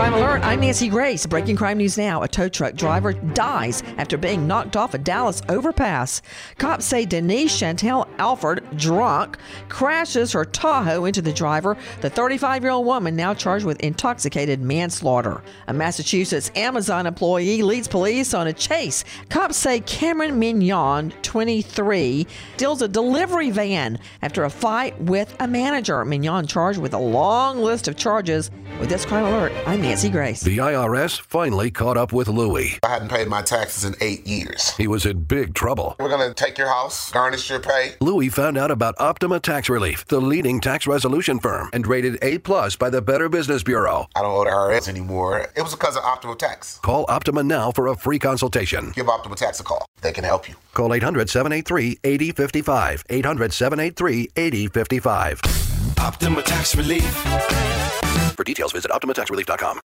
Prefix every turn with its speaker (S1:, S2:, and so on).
S1: Crime Alert, I'm Nancy Grace. Breaking crime news now. A tow truck driver dies after being knocked off a Dallas overpass. Cops say Denise Chantel Alford, drunk, crashes her Tahoe into the driver. The 35 year old woman now charged with intoxicated manslaughter. A Massachusetts Amazon employee leads police on a chase. Cops say Cameron Mignon, 23, steals a delivery van after a fight with a manager. Mignon charged with a long list of charges. With this crime alert, I'm Nancy Grace.
S2: The IRS finally caught up with Louie.
S3: I hadn't paid my taxes in eight years.
S2: He was in big trouble.
S3: We're going to take your house, garnish your pay.
S2: Louie found out about Optima Tax Relief, the leading tax resolution firm, and rated A plus by the Better Business Bureau.
S3: I don't owe the IRS anymore. It was because of Optima Tax.
S2: Call Optima now for a free consultation.
S3: Give Optima Tax a call. They can help you.
S2: Call 800 783 8055. 800 783 8055.
S4: Optima Tax Relief.
S2: Details, visit OptimaTaxRelief.com.